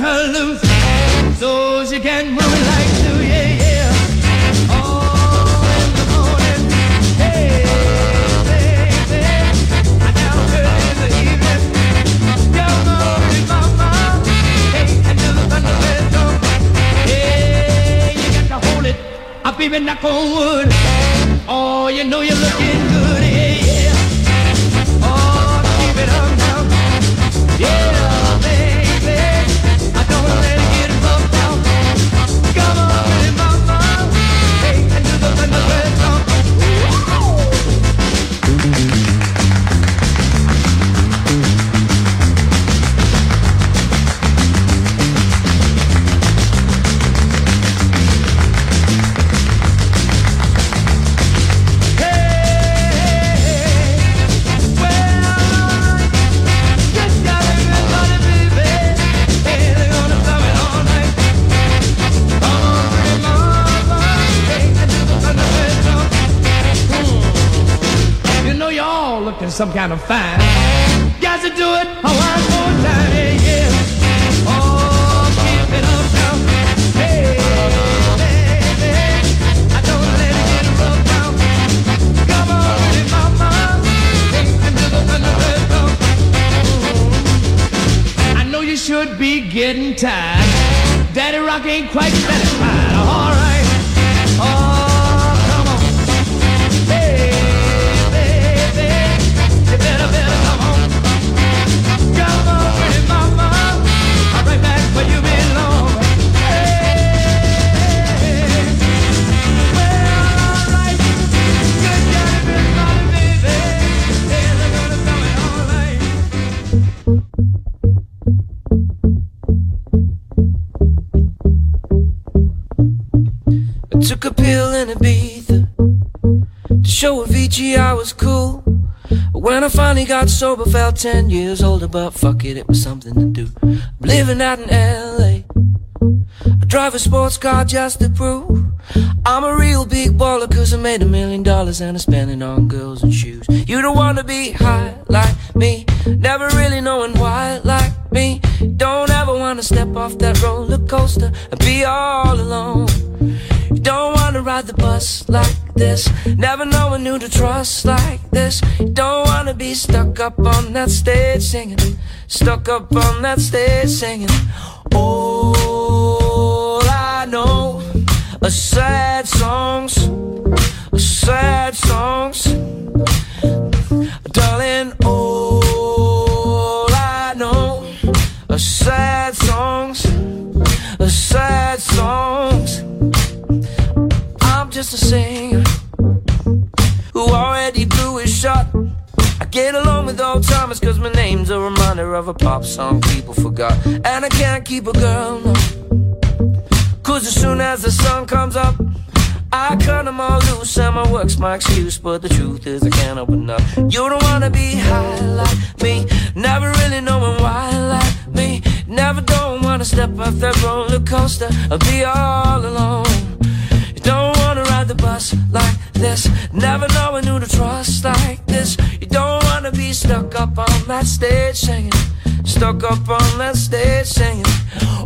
Her loose so she can move like you, yeah, yeah. In the morning, hey, baby, and in the evening. Hey, do the. Hey, you got to hold it, knock on wood. Oh, you know you're looking some kind of fine. Got to do it one more time, yeah. Oh, keep it up now. Hey, baby, I don't let it get rough now. Come on, pretty mama, hey, and do the bedroom. I know you should be getting tired. Daddy Rock ain't quite satisfied. All right. Oh, took a pill in Ibiza to show Avicii I was cool. But when I finally got sober, felt 10 years older, but fuck it, it was something to do. I'm living out in LA. I drive a sports car just to prove I'm a real big baller, cause I made a million dollars and I spend it on girls and shoes. You don't wanna be high like me, never really knowing why like me. Don't ever wanna step off that roller coaster and be all alone. Don't wanna ride the bus like this. Never knowing who to trust like this. Don't wanna be stuck up on that stage singing. Stuck up on that stage singing. All I know are sad songs. Sad songs. My name's a reminder of a pop song people forgot. And I can't keep a girl, no. Cause as soon as the sun comes up, I cut them all loose and my work's my excuse. But the truth is, I can't open up. You don't wanna be high like me, never really knowing why like me. Never don't wanna step off that roller coaster or be all alone. You don't the bus like this, never knowing who to trust like this. You don't wanna be stuck up on that stage singing, stuck up on that stage singing.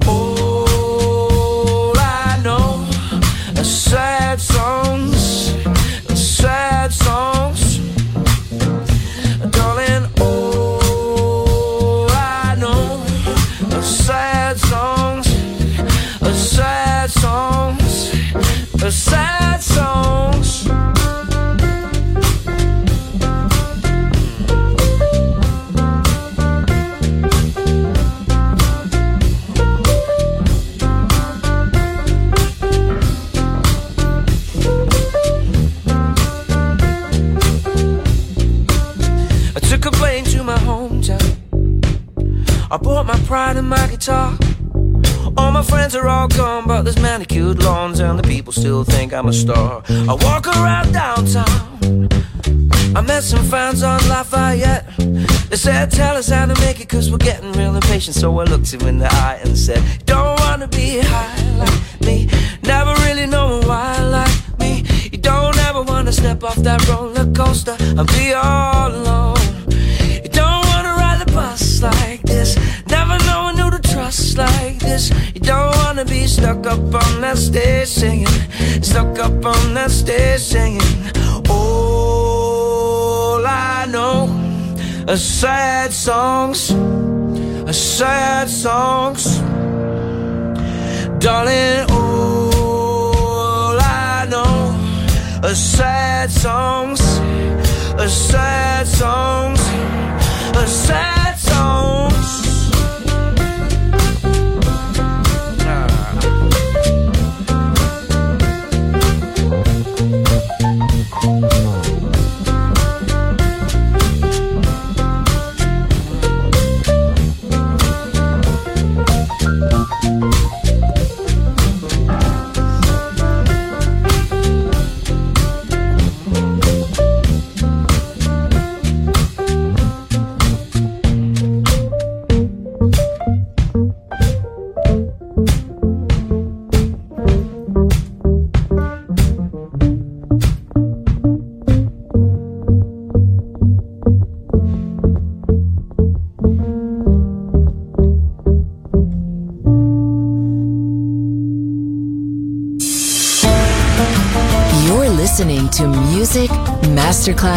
All I know are sad songs, sad songs. Friends are all gone, but there's manicured lawns, and the people still think I'm a star. I walk around downtown. I met some fans on Lafayette. They said, tell us how to make it, cause we're getting real impatient. So I looked him in the eye and said, Don't wanna be high like me. Never really knowing why like me. You don't ever wanna step off that roller coaster and be all alone. Wanna be stuck up on that stage singing. Stuck up on that stage singing. All I know are sad songs. Are sad songs. Darling, all I know are sad songs. Are sad songs. Are sad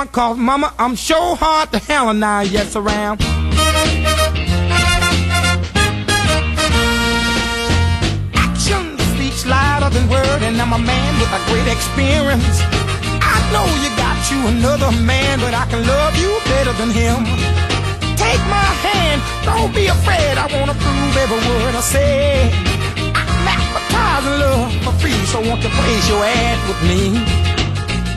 Light cause mama, I'm sure hard to hell and I yes around. Action speaks louder than word, and I'm a man with a great experience. I know you got you another man, but I can love you better than him. Take my hand, don't be afraid. I wanna prove every word I say. I'm advertising love for free, so won't you place your ad with me?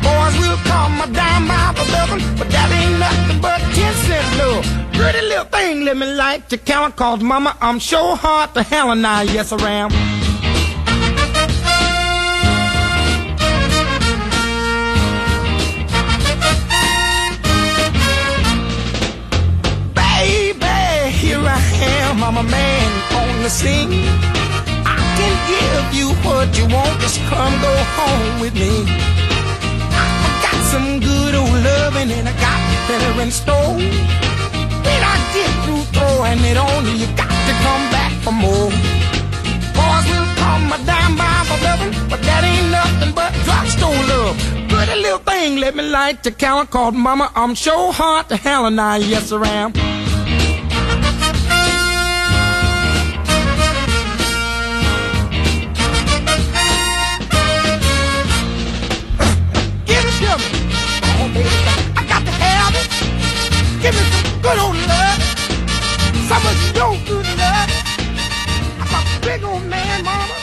Boys will come a dime by the dozen, but that ain't nothing but ten cent love. Pretty little thing, let me light your count, cause mama, I'm sure hard to hell and I yes around. Baby, here I am, I'm a man on the scene. I can give you what you want, just come go home with me. I some good old loving and I got better in store. When I get through throwing it on you, you got to come back for more. Boys will come a dime by for loving, but that ain't nothing but drugstore love. Pretty little thing, let me light your count called mama. I'm sure hard to hell and I yes around. Give good old love. Some of your good love. I'm a big old man, mama.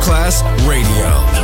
Masterclass Radio.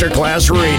Masterclass Radio.